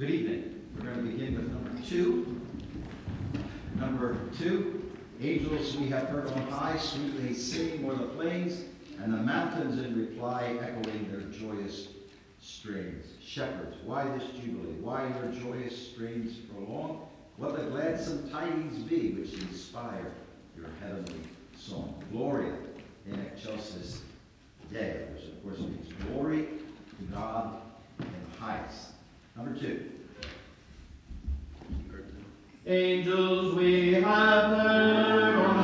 Good evening. We're going to begin with number two. Number two, angels we have heard on high sweetly singing o'er the plains, and the mountains in reply echoing their joyous strains. Shepherds, why this jubilee? Why your joyous strains prolong? What the gladsome tidings be which inspire your heavenly song. Gloria in excelsis Deo, which of course means glory to God in the highest. Number two. Angels we have known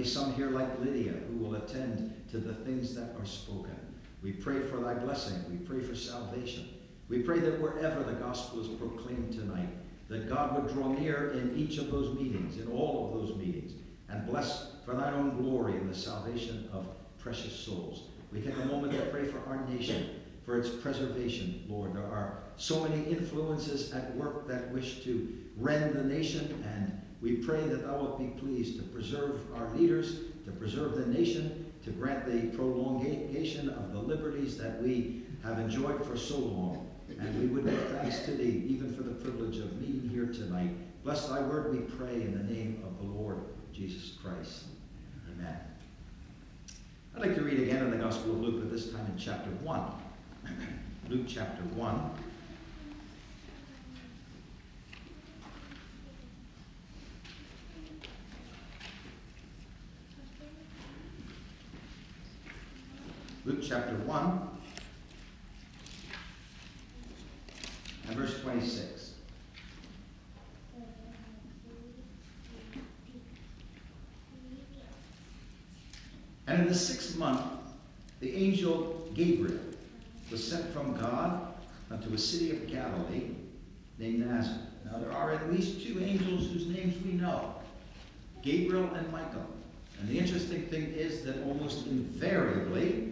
be some here like Lydia who will attend to the things that are spoken. We pray for thy blessing. We pray for salvation. We pray that wherever the gospel is proclaimed tonight, that God would draw near in each of those meetings, in all of those meetings, and bless for thine own glory in the salvation of precious souls. We take a moment to pray for our nation, for its preservation, Lord. There are so many influences at work that wish to rend the nation, and we pray that thou wilt be pleased to preserve our leaders, to preserve the nation, to grant the prolongation of the liberties that we have enjoyed for so long. And we would give thanks to thee, even for the privilege of meeting here tonight. Bless thy word, we pray, in the name of the Lord Jesus Christ. Amen. I'd like to read again in the Gospel of Luke, but this time in chapter 1. Luke chapter 1. Luke chapter 1 and verse 26. And in the sixth month, the angel Gabriel was sent from God unto a city of Galilee named Nazareth. Now, there are at least two angels whose names we know Gabriel and Michael. And the interesting thing is that almost invariably,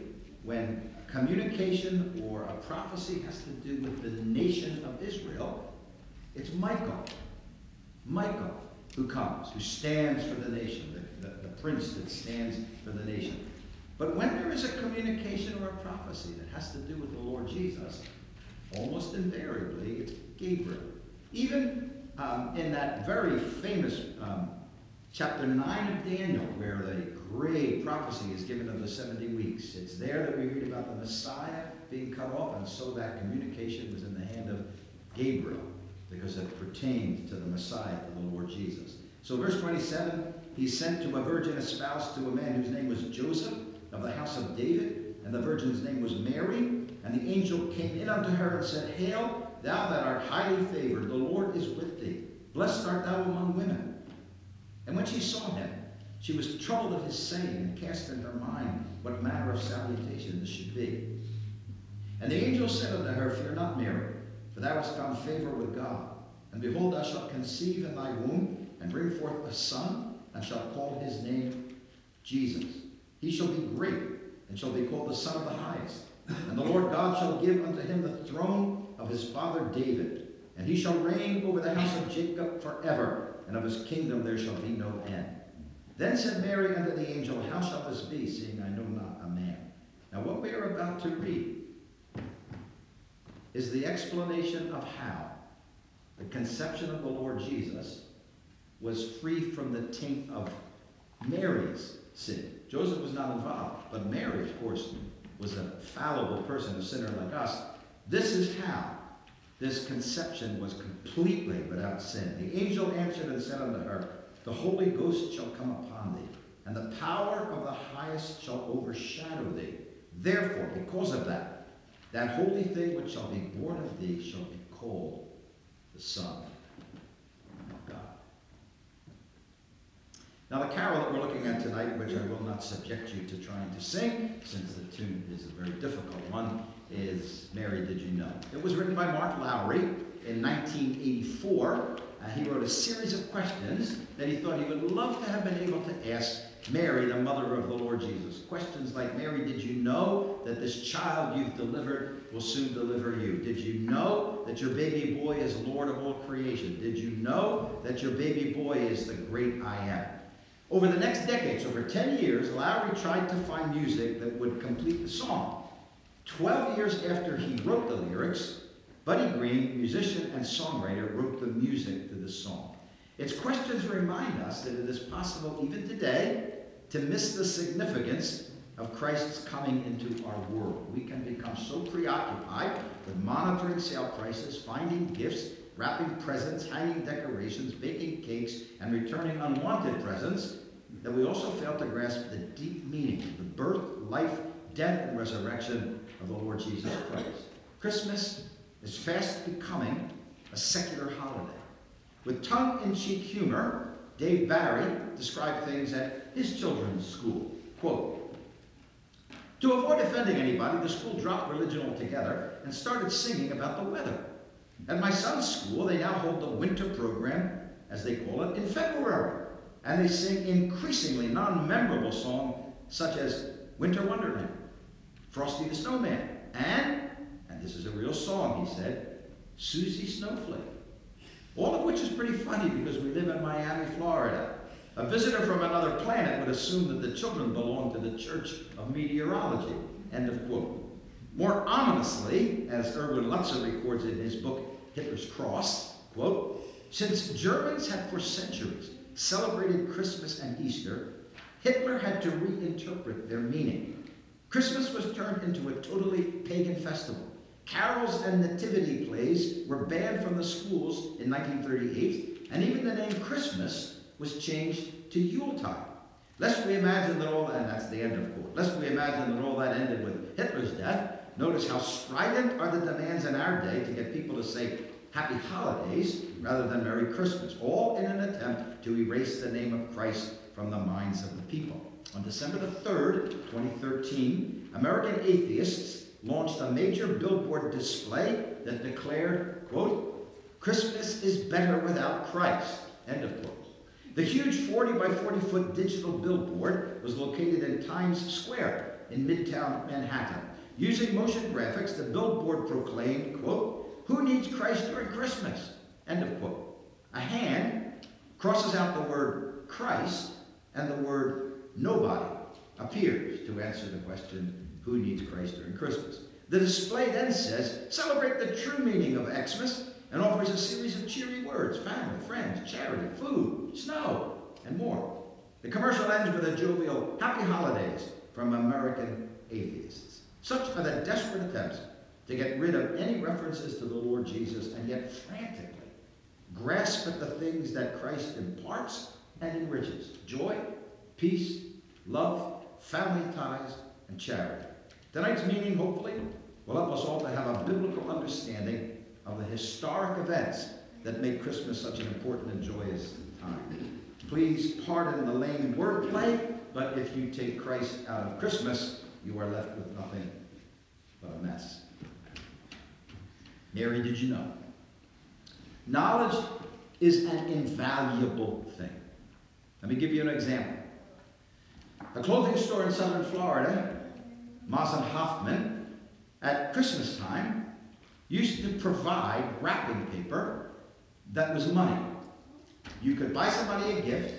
when communication or a prophecy has to do with the nation of Israel, it's Michael. Michael who comes, who stands for the nation, the, the, the prince that stands for the nation. But when there is a communication or a prophecy that has to do with the Lord Jesus, almost invariably it's Gabriel. Even um, in that very famous um, chapter 9 of Daniel, where the great prophecy is given of the 70 weeks, it's there that we read about the Messiah being cut off, and so that communication was in the hand of Gabriel because it pertained to the Messiah, to the Lord Jesus. So, verse 27 he sent to a virgin espoused to a man whose name was Joseph of the house of David, and the virgin's name was Mary. And the angel came in unto her and said, Hail, thou that art highly favored, the Lord is with thee. Blessed art thou among women. And when she saw him, she was troubled at his saying, and cast in her mind what manner of salutation this should be. And the angel said unto her, Fear not, Mary, for thou hast found favor with God. And behold, thou shalt conceive in thy womb, and bring forth a son, and shalt call his name Jesus. He shall be great, and shall be called the Son of the Highest. And the Lord God shall give unto him the throne of his father David, and he shall reign over the house of Jacob forever, and of his kingdom there shall be no end. Then said Mary unto the angel, How shall this be, seeing I know not a man? Now, what we are about to read is the explanation of how the conception of the Lord Jesus was free from the taint of Mary's sin. Joseph was not involved, but Mary, of course, was a fallible person, a sinner like us. This is how this conception was completely without sin. The angel answered and said unto her, The Holy Ghost shall come upon thee, and the power of the highest shall overshadow thee. Therefore, because of that, that holy thing which shall be born of thee shall be called the Son of God. Now, the carol that we're looking at tonight, which I will not subject you to trying to sing, since the tune is a very difficult one, is Mary Did You Know? It was written by Mark Lowry in 1984. He wrote a series of questions that he thought he would love to have been able to ask Mary, the mother of the Lord Jesus. Questions like, Mary, did you know that this child you've delivered will soon deliver you? Did you know that your baby boy is Lord of all creation? Did you know that your baby boy is the great I am? Over the next decades, over 10 years, Lowry tried to find music that would complete the song. Twelve years after he wrote the lyrics, Buddy Green, musician and songwriter, wrote the music to the song. Its questions remind us that it is possible even today to miss the significance of Christ's coming into our world. We can become so preoccupied with monitoring sale prices, finding gifts, wrapping presents, hanging decorations, baking cakes, and returning unwanted presents that we also fail to grasp the deep meaning of the birth, life, death, and resurrection of the Lord Jesus Christ. Christmas is fast becoming a secular holiday. With tongue-in-cheek humor, Dave Barry described things at his children's school. Quote, to avoid offending anybody, the school dropped religion altogether and started singing about the weather. At my son's school, they now hold the winter program, as they call it, in February. And they sing increasingly non-memorable songs such as Winter Wonderland, Frosty the Snowman, and, this is a real song, he said, Susie Snowflake. All of which is pretty funny because we live in Miami, Florida. A visitor from another planet would assume that the children belong to the Church of Meteorology. End of quote. More ominously, as Erwin Lutzer records in his book Hitler's Cross, quote, since Germans had for centuries celebrated Christmas and Easter, Hitler had to reinterpret their meaning. Christmas was turned into a totally pagan festival. Carols and nativity plays were banned from the schools in 1938, and even the name Christmas was changed to Yuletide. Lest we imagine that all that, and that's the end of quote, lest we imagine that all that ended with Hitler's death, notice how strident are the demands in our day to get people to say happy holidays rather than Merry Christmas, all in an attempt to erase the name of Christ from the minds of the people. On December the 3rd, 2013, American atheists launched a major billboard display that declared, quote, Christmas is better without Christ, end of quote. The huge 40 by 40 foot digital billboard was located in Times Square in Midtown Manhattan. Using motion graphics, the billboard proclaimed, quote, who needs Christ during Christmas? End of quote. A hand crosses out the word Christ and the word nobody appears to answer the question, who needs Christ during Christmas? The display then says, celebrate the true meaning of Xmas and offers a series of cheery words, family, friends, charity, food, snow, and more. The commercial ends with a jovial, happy holidays from American atheists. Such are the desperate attempts to get rid of any references to the Lord Jesus and yet frantically grasp at the things that Christ imparts and enriches. Joy, peace, love, family ties, and charity. Tonight's meeting, hopefully, will help us all to have a biblical understanding of the historic events that make Christmas such an important and joyous time. Please pardon the lame wordplay, but if you take Christ out of Christmas, you are left with nothing but a mess. Mary, did you know? Knowledge is an invaluable thing. Let me give you an example. A clothing store in southern Florida, Moss Hoffman, at Christmas time, used to provide wrapping paper that was money. You could buy somebody a gift,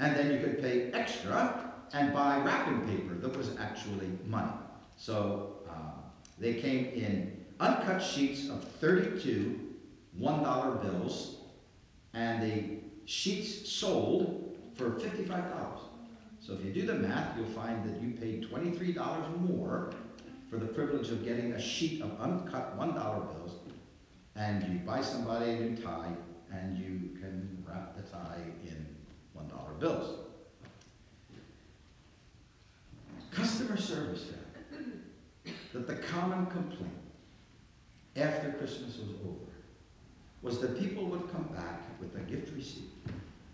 and then you could pay extra and buy wrapping paper that was actually money. So uh, they came in uncut sheets of 32 $1 bills, and the sheets sold for $55. So if you do the math, you'll find that you paid $23 more for the privilege of getting a sheet of uncut $1 bills, and you buy somebody a new tie, and you can wrap the tie in $1 bills. Customer service found that the common complaint after Christmas was over was that people would come back with a gift receipt.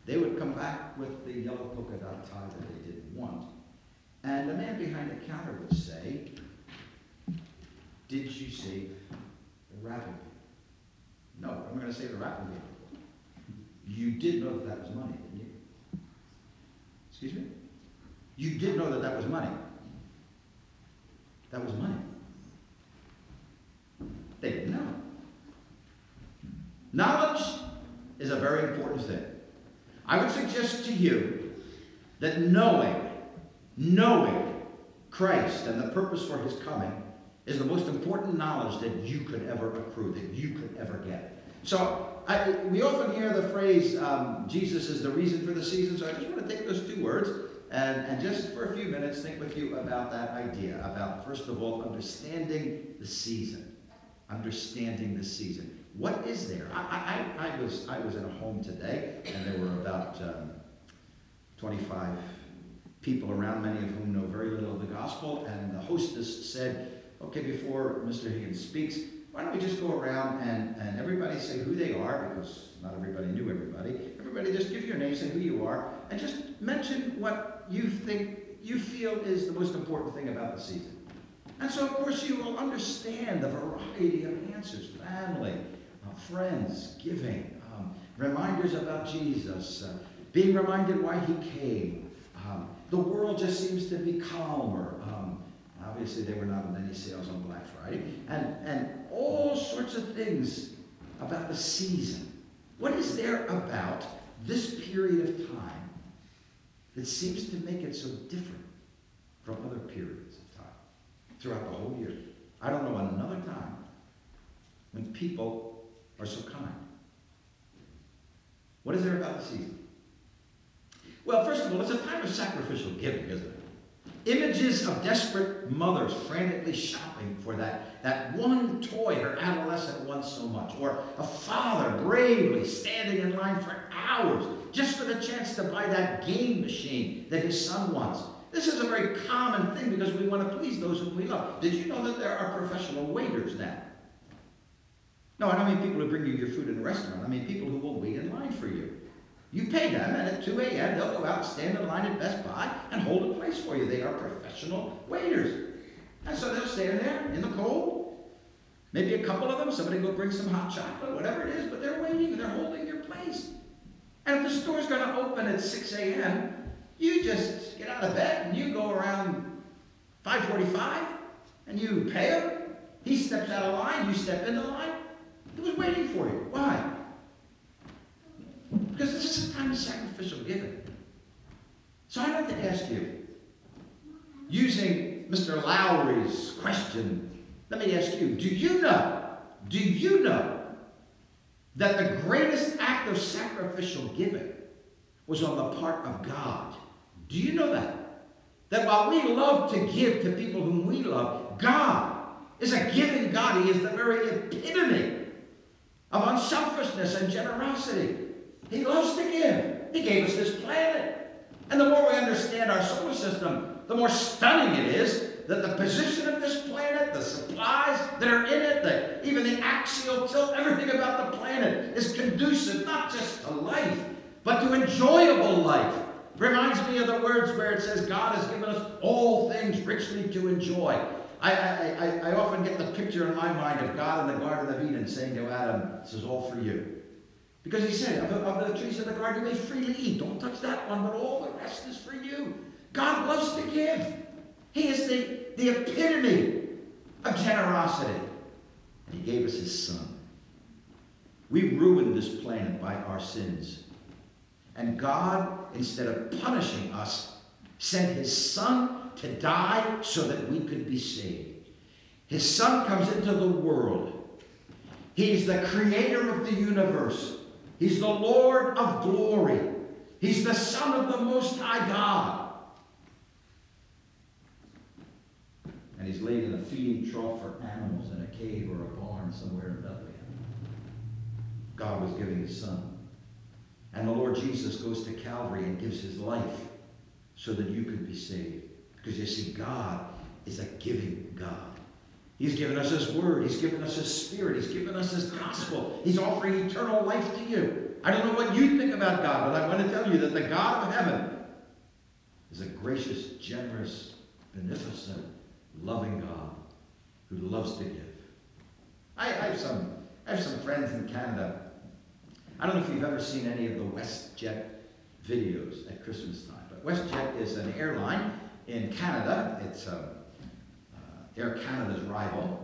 They would come back with the yellow polka dot tie that they didn't want. And the man behind the counter would say, Did you save the paper? No, I'm going to save the wrapping. You did know that that was money, didn't you? Excuse me? You did know that that was money. That was money. They didn't know. Knowledge is a very important thing. I would suggest to you that knowing, knowing Christ and the purpose for his coming is the most important knowledge that you could ever accrue, that you could ever get. So I, we often hear the phrase, um, Jesus is the reason for the season. So I just want to take those two words and, and just for a few minutes think with you about that idea, about, first of all, understanding the season. Understanding the season. What is there? I, I, I, was, I was in a home today, and there were about um, 25 people around, many of whom know very little of the gospel, and the hostess said, okay, before Mr. Higgins speaks, why don't we just go around and, and everybody say who they are, because not everybody knew everybody. Everybody just give your name, say who you are, and just mention what you think, you feel is the most important thing about the season. And so, of course, you will understand the variety of answers family, uh, friends, giving, um, reminders about Jesus, uh, being reminded why he came. Um, the world just seems to be calmer. Um, obviously, they were not in any sales on Black Friday. And, and all sorts of things about the season. What is there about this period of time that seems to make it so different from other periods of time throughout the whole year? I don't know another time when people are so kind. What is there about the season? Well, first of all, it's a time of sacrificial giving, isn't it? Images of desperate mothers frantically shopping for that, that one toy her adolescent wants so much, or a father bravely standing in line for hours just for the chance to buy that game machine that his son wants. This is a very common thing because we want to please those whom we love. Did you know that there are professional waiters now? No, I don't mean people who bring you your food in a restaurant. I mean people who will wait in line for you. You pay them, and at 2 a.m., they'll go out and stand in line at Best Buy and hold a place for you. They are professional waiters. And so they'll stand there in the cold. Maybe a couple of them, somebody will bring some hot chocolate, whatever it is, but they're waiting and they're holding your place. And if the store's going to open at 6 a.m., you just get out of bed and you go around 5.45 and you pay him. He steps out of line, you step into line. He was waiting for you. Why? Because this is a time of sacrificial giving. So I'd like to ask you, using Mr. Lowry's question, let me ask you, do you know, do you know that the greatest act of sacrificial giving was on the part of God? Do you know that? That while we love to give to people whom we love, God is a giving God. He is the very epitome of unselfishness and generosity. He loves to give. He gave us this planet. And the more we understand our solar system, the more stunning it is that the position of this planet, the supplies that are in it, the, even the axial tilt, everything about the planet is conducive not just to life, but to enjoyable life. Reminds me of the words where it says, God has given us all things richly to enjoy. I, I, I, often get the picture in my mind of God in the Garden of Eden saying to Adam, This is all for you. Because he said, of the, of the trees of the garden you may freely eat. Don't touch that one, but all the rest is for you. God loves to give. He is the, the epitome of generosity. And he gave us his son. We ruined this planet by our sins. And God, instead of punishing us, sent his son to die so that we could be saved. His Son comes into the world. He's the creator of the universe. He's the Lord of glory. He's the Son of the Most High God. And he's laid in a feeding trough for animals in a cave or a barn somewhere in Bethlehem. God was giving his Son. And the Lord Jesus goes to Calvary and gives his life so that you could be saved. Because you see, God is a giving God. He's given us His Word. He's given us His Spirit. He's given us His gospel. He's offering eternal life to you. I don't know what you think about God, but I want to tell you that the God of heaven is a gracious, generous, beneficent, loving God who loves to give. I, I have some I have some friends in Canada. I don't know if you've ever seen any of the WestJet videos at Christmas time, but WestJet is an airline in Canada. It's um, uh, Air Canada's rival.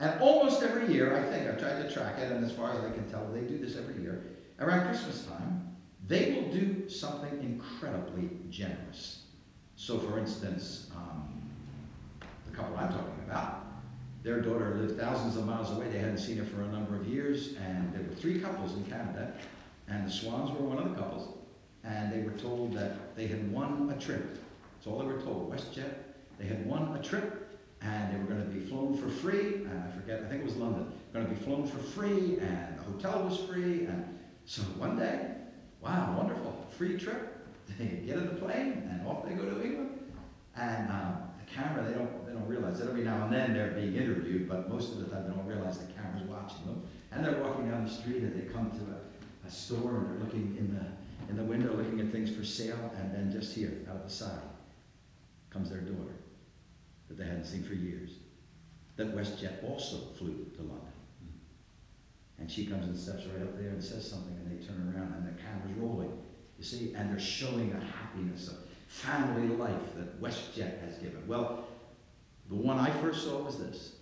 And almost every year, I think, I've tried to track it, and as far as I can tell, they do this every year. Around Christmas time, they will do something incredibly generous. So, for instance, um, the couple I'm talking about, their daughter lived thousands of miles away. They hadn't seen her for a number of years, and there were three couples in Canada, and the Swans were one of the couples. And they were told that they had won a trip. That's all they were told. WestJet, they had won a trip, and they were going to be flown for free. And I forget, I think it was London. Going to be flown for free, and the hotel was free. And so one day, wow, wonderful, free trip. They get in the plane, and off they go to England. And um, the camera, they don't, they don't realize that every now and then they're being interviewed, but most of the time they don't realize the camera's watching them. And they're walking down the street and they come to a, a store and they're looking in the, in the window, looking at things for sale, and then just here, out of the side, comes their daughter that they hadn't seen for years. That WestJet also flew to London. And she comes and steps right up there and says something, and they turn around and the camera's rolling. You see, and they're showing the happiness of family life that WestJet has given. Well, the one I first saw was this.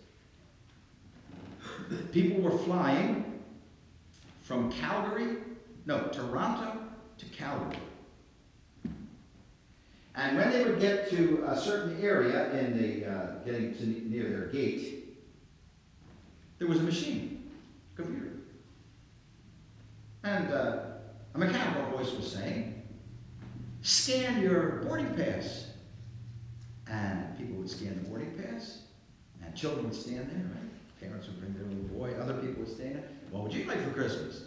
People were flying from Calgary, no, Toronto to Calgary. And when they would get to a certain area in the, uh, getting to near their gate, there was a machine, a computer. And uh, a mechanical voice was saying, scan your boarding pass. And people would scan the boarding pass, and children would stand there, right? Parents would bring their little boy, other people would stand there. What would you like for Christmas?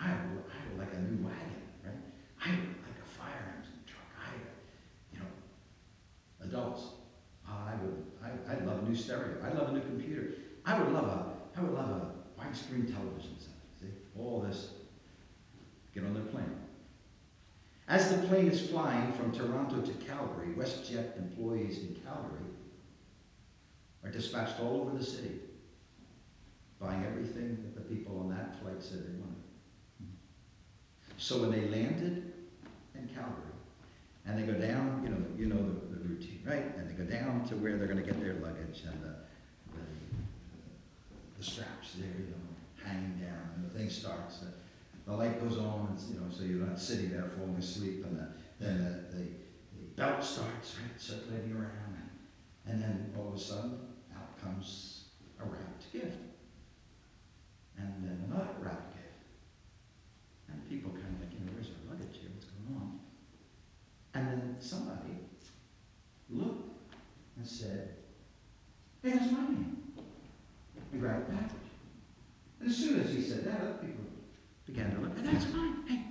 I would, I would like a new wagon, right? I would like a fire engine truck. I, you know, adults. I would, I, I'd love a new stereo. I'd love a new computer. I would love a, I would love a widescreen television set. See, all this. Get on their plane. As the plane is flying from Toronto to Calgary, WestJet employees in Calgary are dispatched all over the city, buying everything that the people on that flight said they wanted. So when they landed in Calgary, and they go down, you know, you know the, the routine, right? And they go down to where they're going to get their luggage, and the, the, the straps there, you know, hanging down, and the thing starts. The, the light goes on, you know, so you're not sitting there falling asleep, and the, then the, the, the belt starts, right, circulating around, and, and then all of a sudden, out comes a wrapped gift, and then another wrapped gift. And people kind of like, you know, where's our luggage here? What's going on? And then somebody looked and said, Hey, that's my name. And grabbed a package. And as soon as he said that, other people began to look, and that's mine. Hey.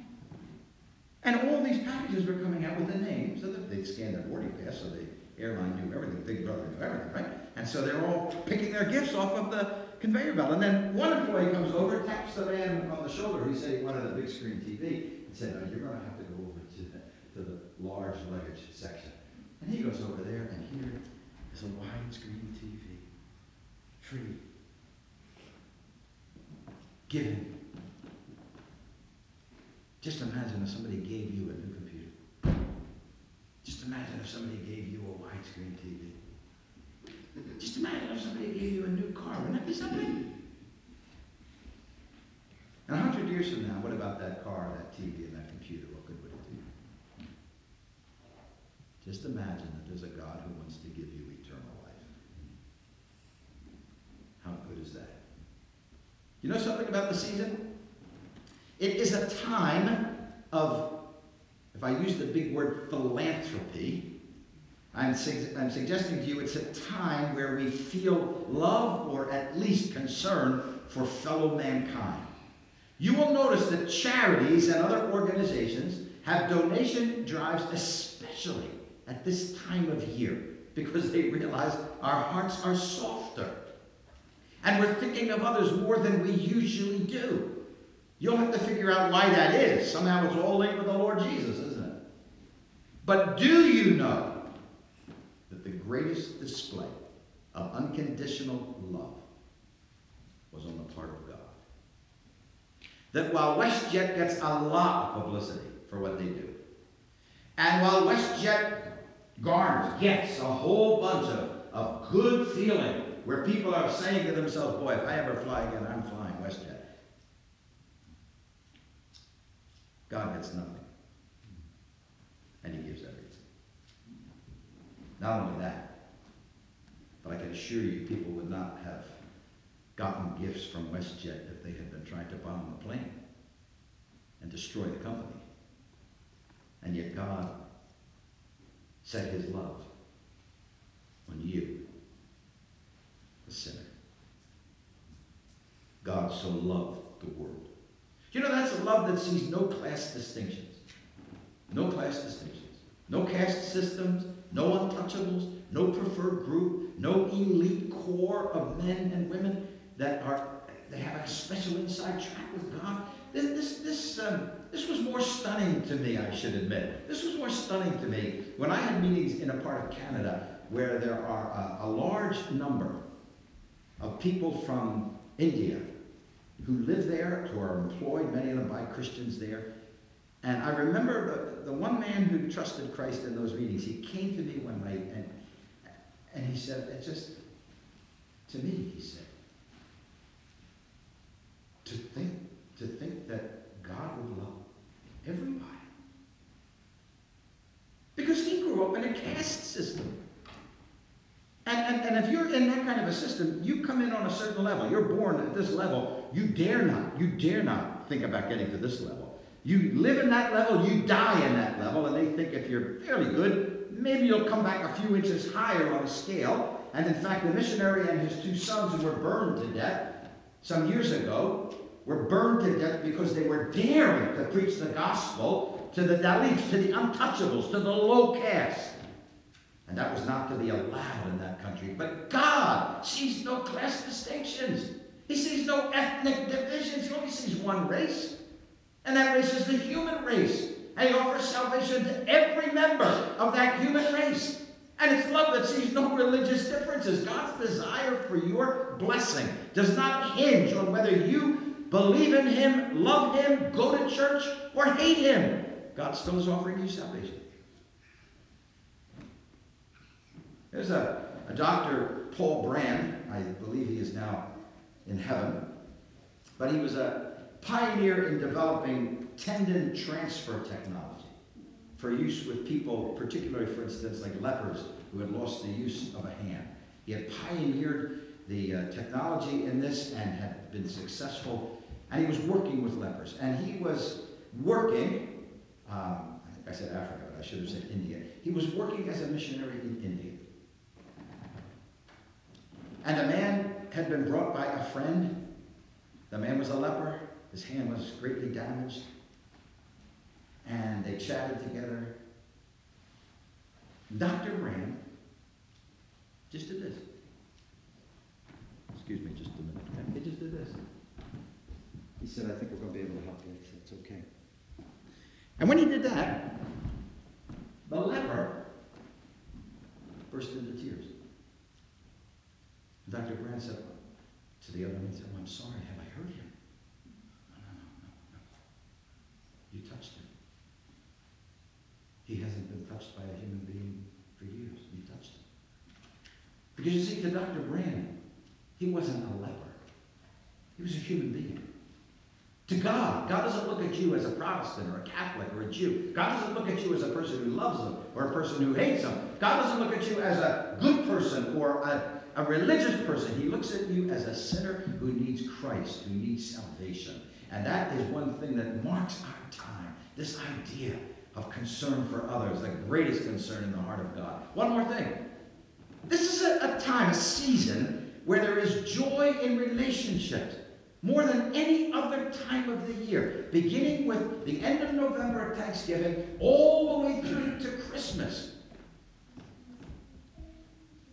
And all these packages were coming out with the names. So they'd scanned their boarding pass, so the airline knew everything. Big Brother knew everything, right? And so they're all picking their gifts off of the conveyor belt. And then one employee comes over, taps the man on the shoulder. He said he wanted a big screen TV. And said, you're going to have to go over to the, to the large luggage section. And he goes over there, and here is a widescreen TV. Free. Given. Just imagine if somebody gave you a new computer. Just imagine if somebody gave you a widescreen TV. Just imagine if somebody gave you a new car. Wouldn't that be something? And a hundred years from now, what about that car, that TV, and that computer? What good would it do? Just imagine that there's a God who wants to give you eternal life. How good is that? You know something about the season? It is a time of, if I use the big word philanthropy, I'm, su- I'm suggesting to you it's a time where we feel love or at least concern for fellow mankind. You will notice that charities and other organizations have donation drives, especially at this time of year, because they realize our hearts are softer. And we're thinking of others more than we usually do. You'll have to figure out why that is. Somehow it's all linked with the Lord Jesus, isn't it? But do you know that the greatest display of unconditional love was on the part of God? That while WestJet gets a lot of publicity for what they do, and while WestJet garners, gets a whole bunch of, of good feeling where people are saying to themselves, boy, if I ever fly again, I'm flying WestJet. God gets nothing. And he gives everything. Not only that, but I can assure you people would not have gotten gifts from WestJet if they had been trying to bomb the plane and destroy the company. And yet God set his love on you, the sinner. God so loved the world. You know, that's a love that sees no class distinctions. No class distinctions. No caste systems, no untouchables, no preferred group, no elite core of men and women that are they have a special inside track with God. This this this um, this was more stunning to me, I should admit. This was more stunning to me when I had meetings in a part of Canada where there are a, a large number of people from India who live there, who are employed, many of them by Christians there. And I remember the, the one man who trusted Christ in those meetings, he came to me one night and, and he said, it just, to me, he said, to think, to think that God would love everybody. Because he grew up in a caste system. And, and, and if you're in that kind of a system, you come in on a certain level. You're born at this level. You dare not, you dare not think about getting to this level. You live in that level, you die in that level, and they think if you're fairly good, maybe you'll come back a few inches higher on a scale. And in fact, the missionary and his two sons who were burned to death some years ago were burned to death because they were daring to preach the gospel to the Dalits, to the untouchables, to the low caste. And that was not to be allowed in that country. But God sees no class distinctions. He sees no ethnic divisions. He only sees one race. And that race is the human race. And he offers salvation to every member of that human race. And it's love that sees no religious differences. God's desire for your blessing does not hinge on whether you believe in him, love him, go to church, or hate him. God still is offering you salvation. There's a, a Dr. Paul Brand, I believe he is now in heaven, but he was a pioneer in developing tendon transfer technology for use with people, particularly, for instance, like lepers who had lost the use of a hand. He had pioneered the uh, technology in this and had been successful, and he was working with lepers. And he was working, um, I think I said Africa, but I should have said India. He was working as a missionary in India. And a man had been brought by a friend. The man was a leper. His hand was greatly damaged. And they chatted together. Dr. Brand just did this. Excuse me just a minute. He just did this. He said, I think we're going to be able to help you. I said, it's okay. And when he did that, the leper burst into tears. Dr. Brand said to the other man, he said, oh, I'm sorry, have I hurt him? No, no, no, no, no. You touched him. He hasn't been touched by a human being for years. You touched him. Because you see, to Dr. Brand, he wasn't a leper. He was a human being. To God, God doesn't look at you as a Protestant or a Catholic or a Jew. God doesn't look at you as a person who loves them or a person who hates them. God doesn't look at you as a good person or a a religious person. He looks at you as a sinner who needs Christ, who needs salvation. And that is one thing that marks our time. This idea of concern for others, the greatest concern in the heart of God. One more thing. This is a, a time, a season, where there is joy in relationships more than any other time of the year, beginning with the end of November at Thanksgiving, all the way through to Christmas.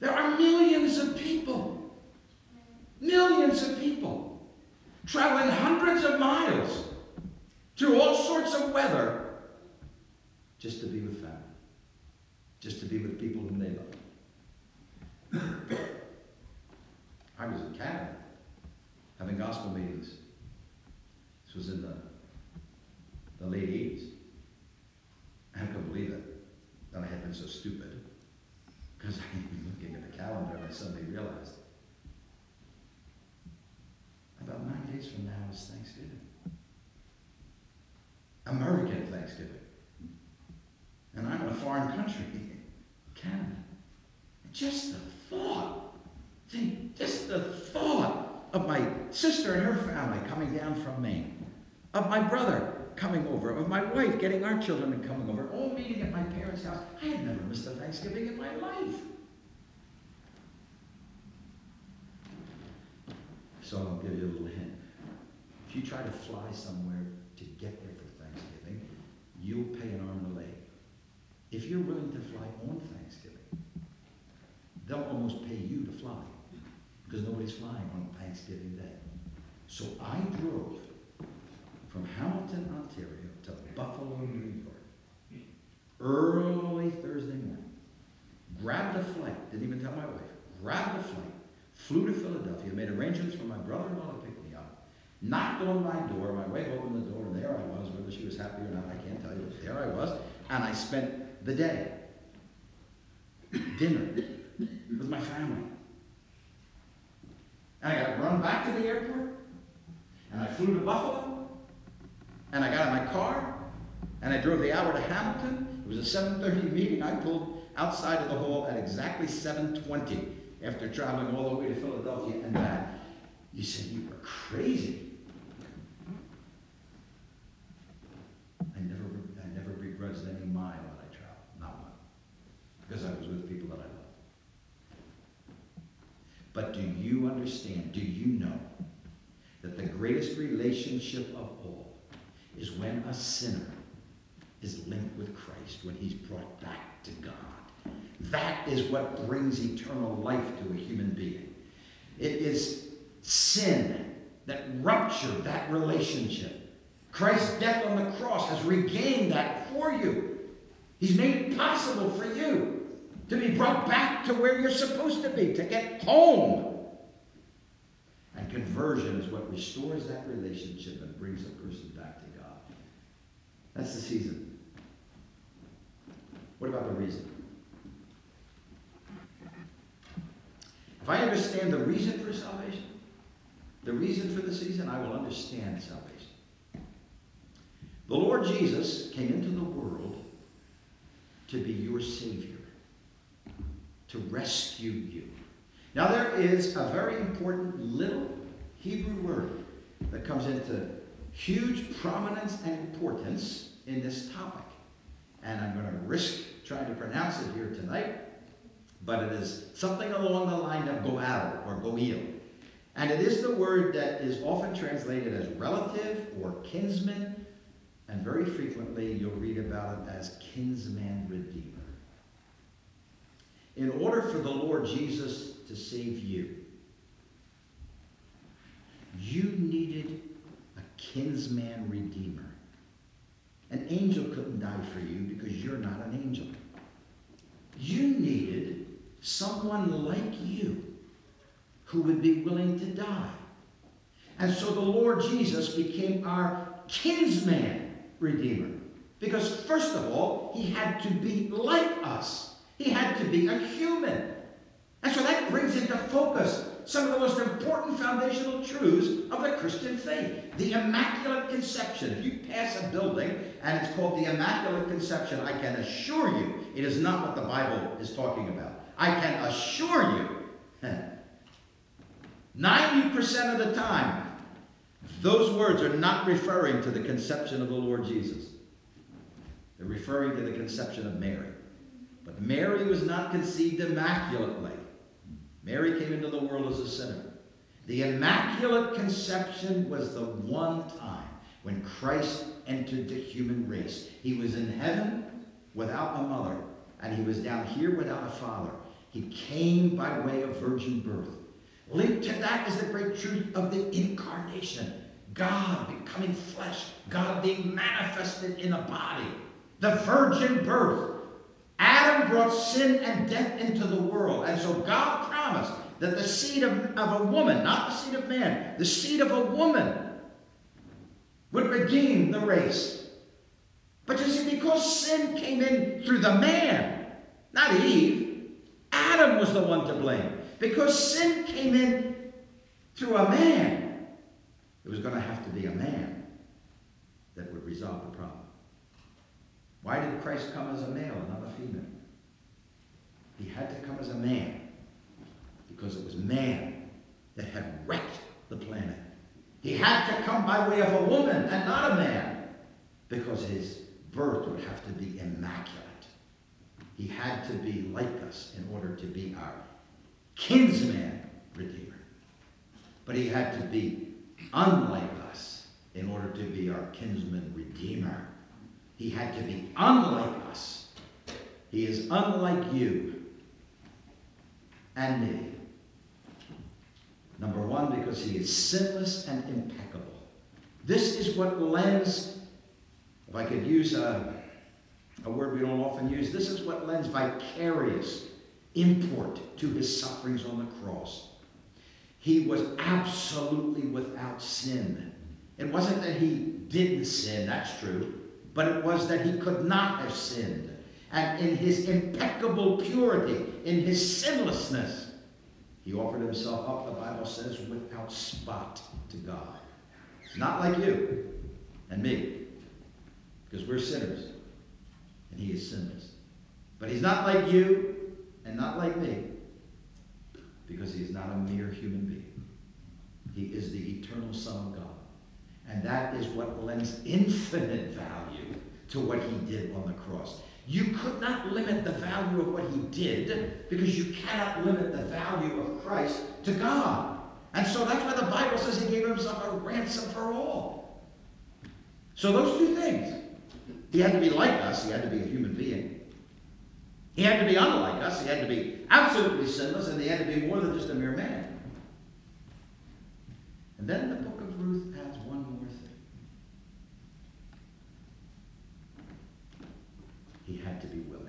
There are millions of people, millions of people, traveling hundreds of miles through all sorts of weather just to be with family, just to be with people whom they love. I was in Canada having gospel meetings. This was in the, the late 80s. I couldn't believe it that I had been so stupid because I was looking at the calendar and I suddenly realized about nine days from now is Thanksgiving. American Thanksgiving. And I'm in a foreign country, Canada. Just the thought, see, just the thought of my sister and her family coming down from Maine, of my brother coming over, of my wife getting our children and coming over, all meeting at my parents' house. I had never missed a Thanksgiving in my life. So I'll give you a little hint. If you try to fly somewhere to get there for Thanksgiving, you'll pay an arm and a leg. If you're willing to fly on Thanksgiving, they'll almost pay you to fly because nobody's flying on Thanksgiving Day. So I drove from Hamilton, Ontario to Buffalo, New York, early Thursday morning. Grabbed a flight, didn't even tell my wife, grabbed a flight, flew to Philadelphia, made arrangements for my brother-in-law to pick me up, knocked on my door, my wife opened the door, and there I was, whether she was happy or not, I can't tell you, but there I was, and I spent the day, dinner, with my family. And I got run back to the airport, and I flew to Buffalo, and I got in my car, and I drove the hour to Hamilton. It was a 7.30 meeting. I pulled outside of the hall at exactly 7.20 after traveling all the way to Philadelphia and back. You said you were crazy. I never, I never begrudged any mile that I traveled, not one, because I was with people that I. But do you understand, do you know that the greatest relationship of all is when a sinner is linked with Christ, when he's brought back to God? That is what brings eternal life to a human being. It is sin that ruptured that relationship. Christ's death on the cross has regained that for you. He's made it possible for you to be brought back to where you're supposed to be, to get home. And conversion is what restores that relationship and brings a person back to God. That's the season. What about the reason? If I understand the reason for salvation, the reason for the season, I will understand salvation. The Lord Jesus came into the world to be your Savior, to rescue you. Now, there is a very important little Hebrew word that comes into huge prominence and importance in this topic. And I'm going to risk trying to pronounce it here tonight, but it is something along the line of goel or goil. And it is the word that is often translated as relative or kinsman, and very frequently you'll read about it as kinsman redeemer. In order for the Lord Jesus to save you, you needed a kinsman redeemer. An angel couldn't die for you because you're not an angel. You needed someone like you who would be willing to die. And so the Lord Jesus became our kinsman redeemer. Because, first of all, he had to be like us, he had to be a human. And so that brings into focus some of the most important foundational truths of the Christian faith. The Immaculate Conception. If you pass a building and it's called the Immaculate Conception, I can assure you it is not what the Bible is talking about. I can assure you 90% of the time, those words are not referring to the conception of the Lord Jesus. They're referring to the conception of Mary. But Mary was not conceived immaculately. Mary came into the world as a sinner. The immaculate conception was the one time when Christ entered the human race. He was in heaven without a mother, and he was down here without a father. He came by way of virgin birth. Linked to that is the great truth of the incarnation God becoming flesh, God being manifested in a body, the virgin birth. Adam brought sin and death into the world, and so God promised that the seed of, of a woman, not the seed of man, the seed of a woman would redeem the race. But you see, because sin came in through the man, not Eve, Adam was the one to blame. Because sin came in through a man, it was going to have to be a man that would resolve the problem. Why did Christ come as a male and not a female? He had to come as a man because it was man that had wrecked the planet. He had to come by way of a woman and not a man because his birth would have to be immaculate. He had to be like us in order to be our kinsman redeemer. But he had to be unlike us in order to be our kinsman redeemer. He had to be unlike us. He is unlike you and me. Number one, because he is sinless and impeccable. This is what lends, if I could use a, a word we don't often use, this is what lends vicarious import to his sufferings on the cross. He was absolutely without sin. It wasn't that he didn't sin, that's true, but it was that he could not have sinned. And in his impeccable purity, in his sinlessness, he offered himself up, the Bible says, without spot to God. Not like you and me, because we're sinners, and he is sinless. But he's not like you and not like me, because he is not a mere human being. He is the eternal Son of God. And that is what lends infinite value to what he did on the cross. You could not limit the value of what he did because you cannot limit the value of Christ to God. And so that's why the Bible says he gave himself a ransom for all. So those two things. He had to be like us, he had to be a human being. He had to be unlike us, he had to be absolutely sinless, and he had to be more than just a mere man. And then the book of Ruth adds one more thing. He had to be willing.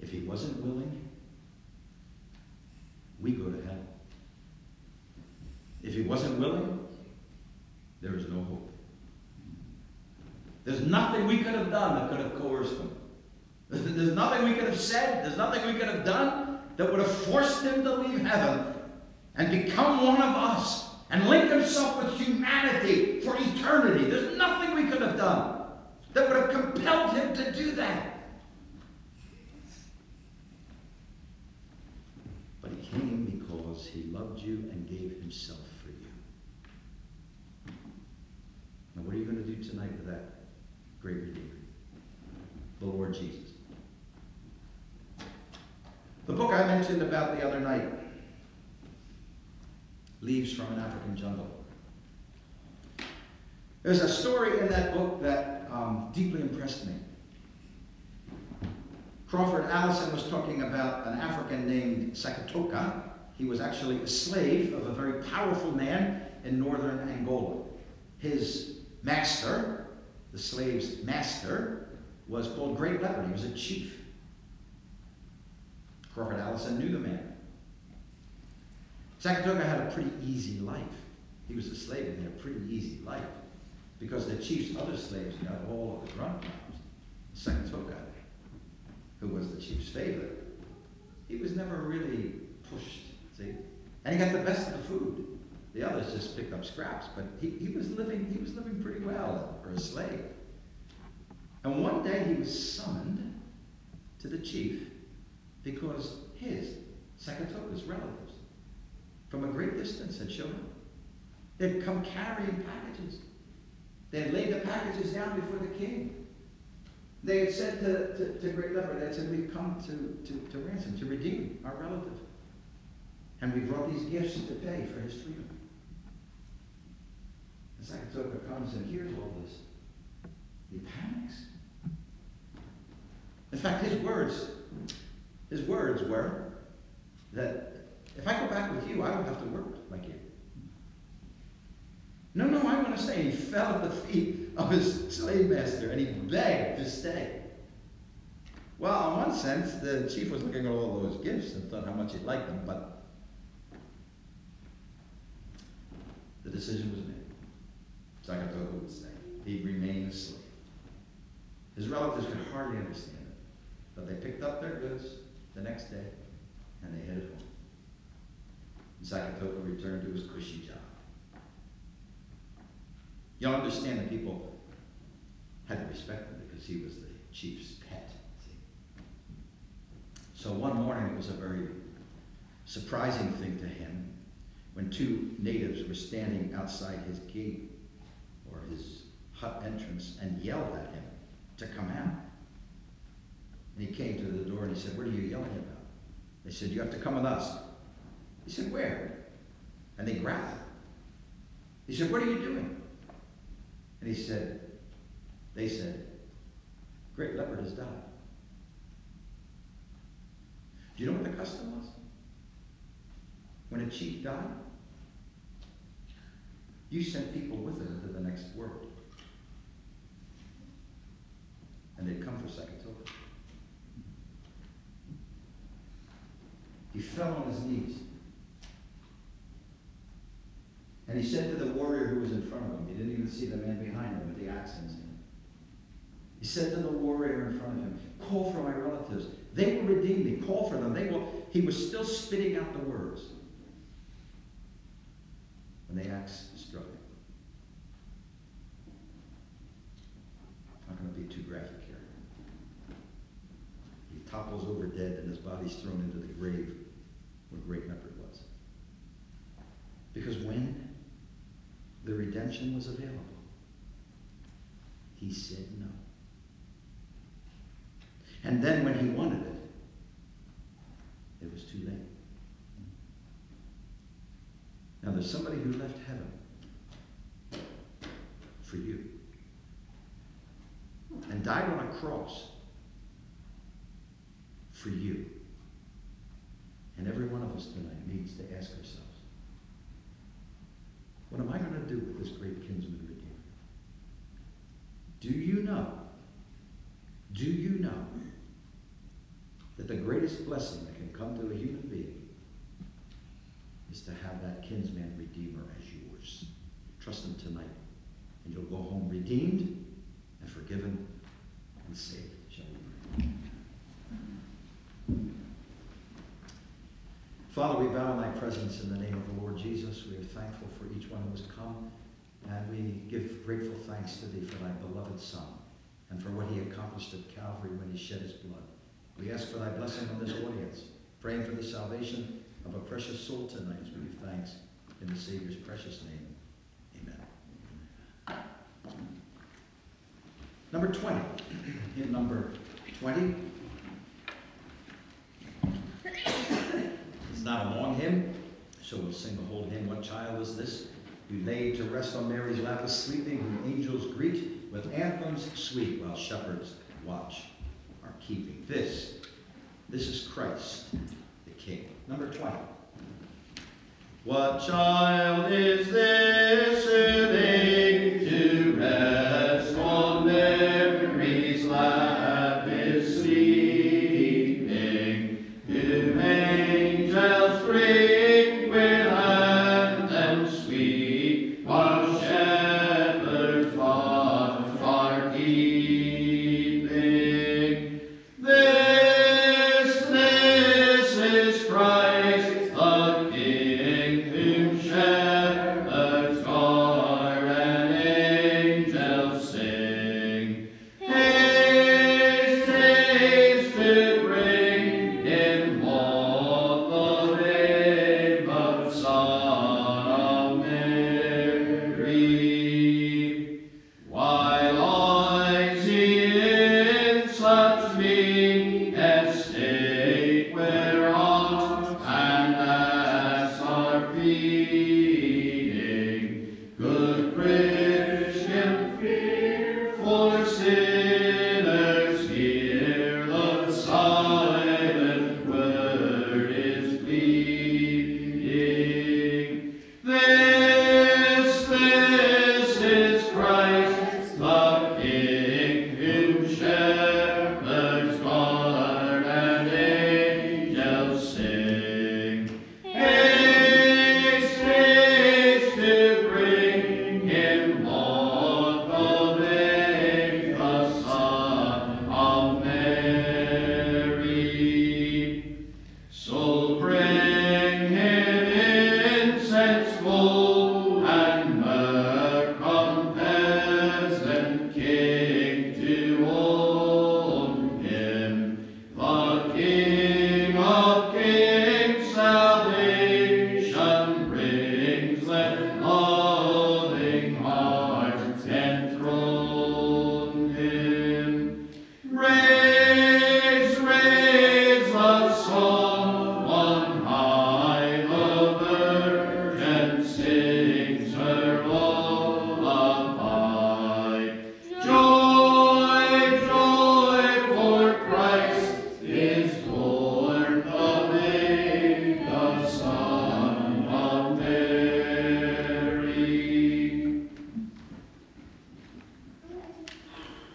If he wasn't willing, we go to hell. If he wasn't willing, there is no hope. There's nothing we could have done that could have coerced him. There's nothing we could have said, there's nothing we could have done that would have forced him to leave heaven and become one of us and link himself with humanity for eternity. There's nothing we could have done that would have compelled him to do that. But he came because he loved you and gave himself for you. Now, what are you going to do tonight with that great Redeemer? The Lord Jesus. The book I mentioned about the other night, Leaves from an African Jungle. There's a story in that book that um, deeply impressed me. Crawford Allison was talking about an African named Sakatoka. He was actually a slave of a very powerful man in northern Angola. His master, the slave's master, was called Great Leopard. He was a chief. Crawford Allison knew the man. Sakatoka had a pretty easy life. He was a slave and he had a pretty easy life because the chief's other slaves got all of the grunt jobs. Sakatoka, who was the chief's favorite, he was never really pushed, see? And he got the best of the food. The others just picked up scraps, but he, he was living he was living pretty well for a slave. And one day he was summoned to the chief because his, Sakatoka's relatives, from a great distance had shown up. They'd come carrying packages. They had laid the packages down before the king. They had said to, to, to Great Leopard, they said, We've come to, to, to ransom, to redeem our relative. And we brought these gifts to pay for his freedom. And Sakatoka comes and hears all this. He panics. In fact, his words, his words were that if I go back with you, I don't have to work like you. No, no, I want to stay. He fell at the feet of his slave master and he begged to stay. Well, in one sense, the chief was looking at all those gifts and thought how much he liked them, but the decision was made. Sakatoka would say. He'd remain a slave. His relatives could hardly understand it, but they picked up their goods the next day and they headed home. And Sakatoka returned to his cushy job. You'll understand that people had to respect him because he was the chief's pet. See? So one morning it was a very surprising thing to him when two natives were standing outside his gate or his hut entrance and yelled at him to come out. And he came to the door and he said, What are you yelling about? They said, You have to come with us. He said, Where? And they grabbed him. He said, What are you doing? And he said, They said, Great leopard has died. Do you know what the custom was? When a chief died, you sent people with him to the next world. And they'd come for Sakatoka. He fell on his knees. And he said to the warrior who was in front of him, he didn't even see the man behind him with the axe in his hand. He said to the warrior in front of him, Call for my relatives. They will redeem me. Call for them. They will. He was still spitting out the words when the axe struck him. I'm not going to be too graphic here. He topples over dead, and his body's thrown into the grave where Great Leopard was. Because when the redemption was available, he said no. And then when he wanted it, it was too late. Now there's somebody who left heaven for you and died on a cross for you. And every one of us tonight needs to ask ourselves, what am I going to do with this great kinsman redeemer? Do you know? Do you know that the greatest blessing that can come to a human being is to have that kinsman redeemer as yours? Trust him tonight, and you'll go home redeemed and forgiven and saved. Shall we pray? Father, we bow in thy presence in the name of the Lord Jesus. We are thankful for each one who has come, and we give grateful thanks to thee for thy beloved Son and for what he accomplished at Calvary when he shed his blood. We ask for thy blessing on this audience, praying for the salvation of a precious soul tonight as we give thanks in the Savior's precious name. Amen. Number 20. Hymn number 20. It's not a long hymn, so we'll sing the whole hymn. What child is this? Who laid to rest on Mary's lap is sleeping, whom angels greet with anthems sweet, while shepherds watch are keeping. This, this is Christ, the King. Number 20. What child is this?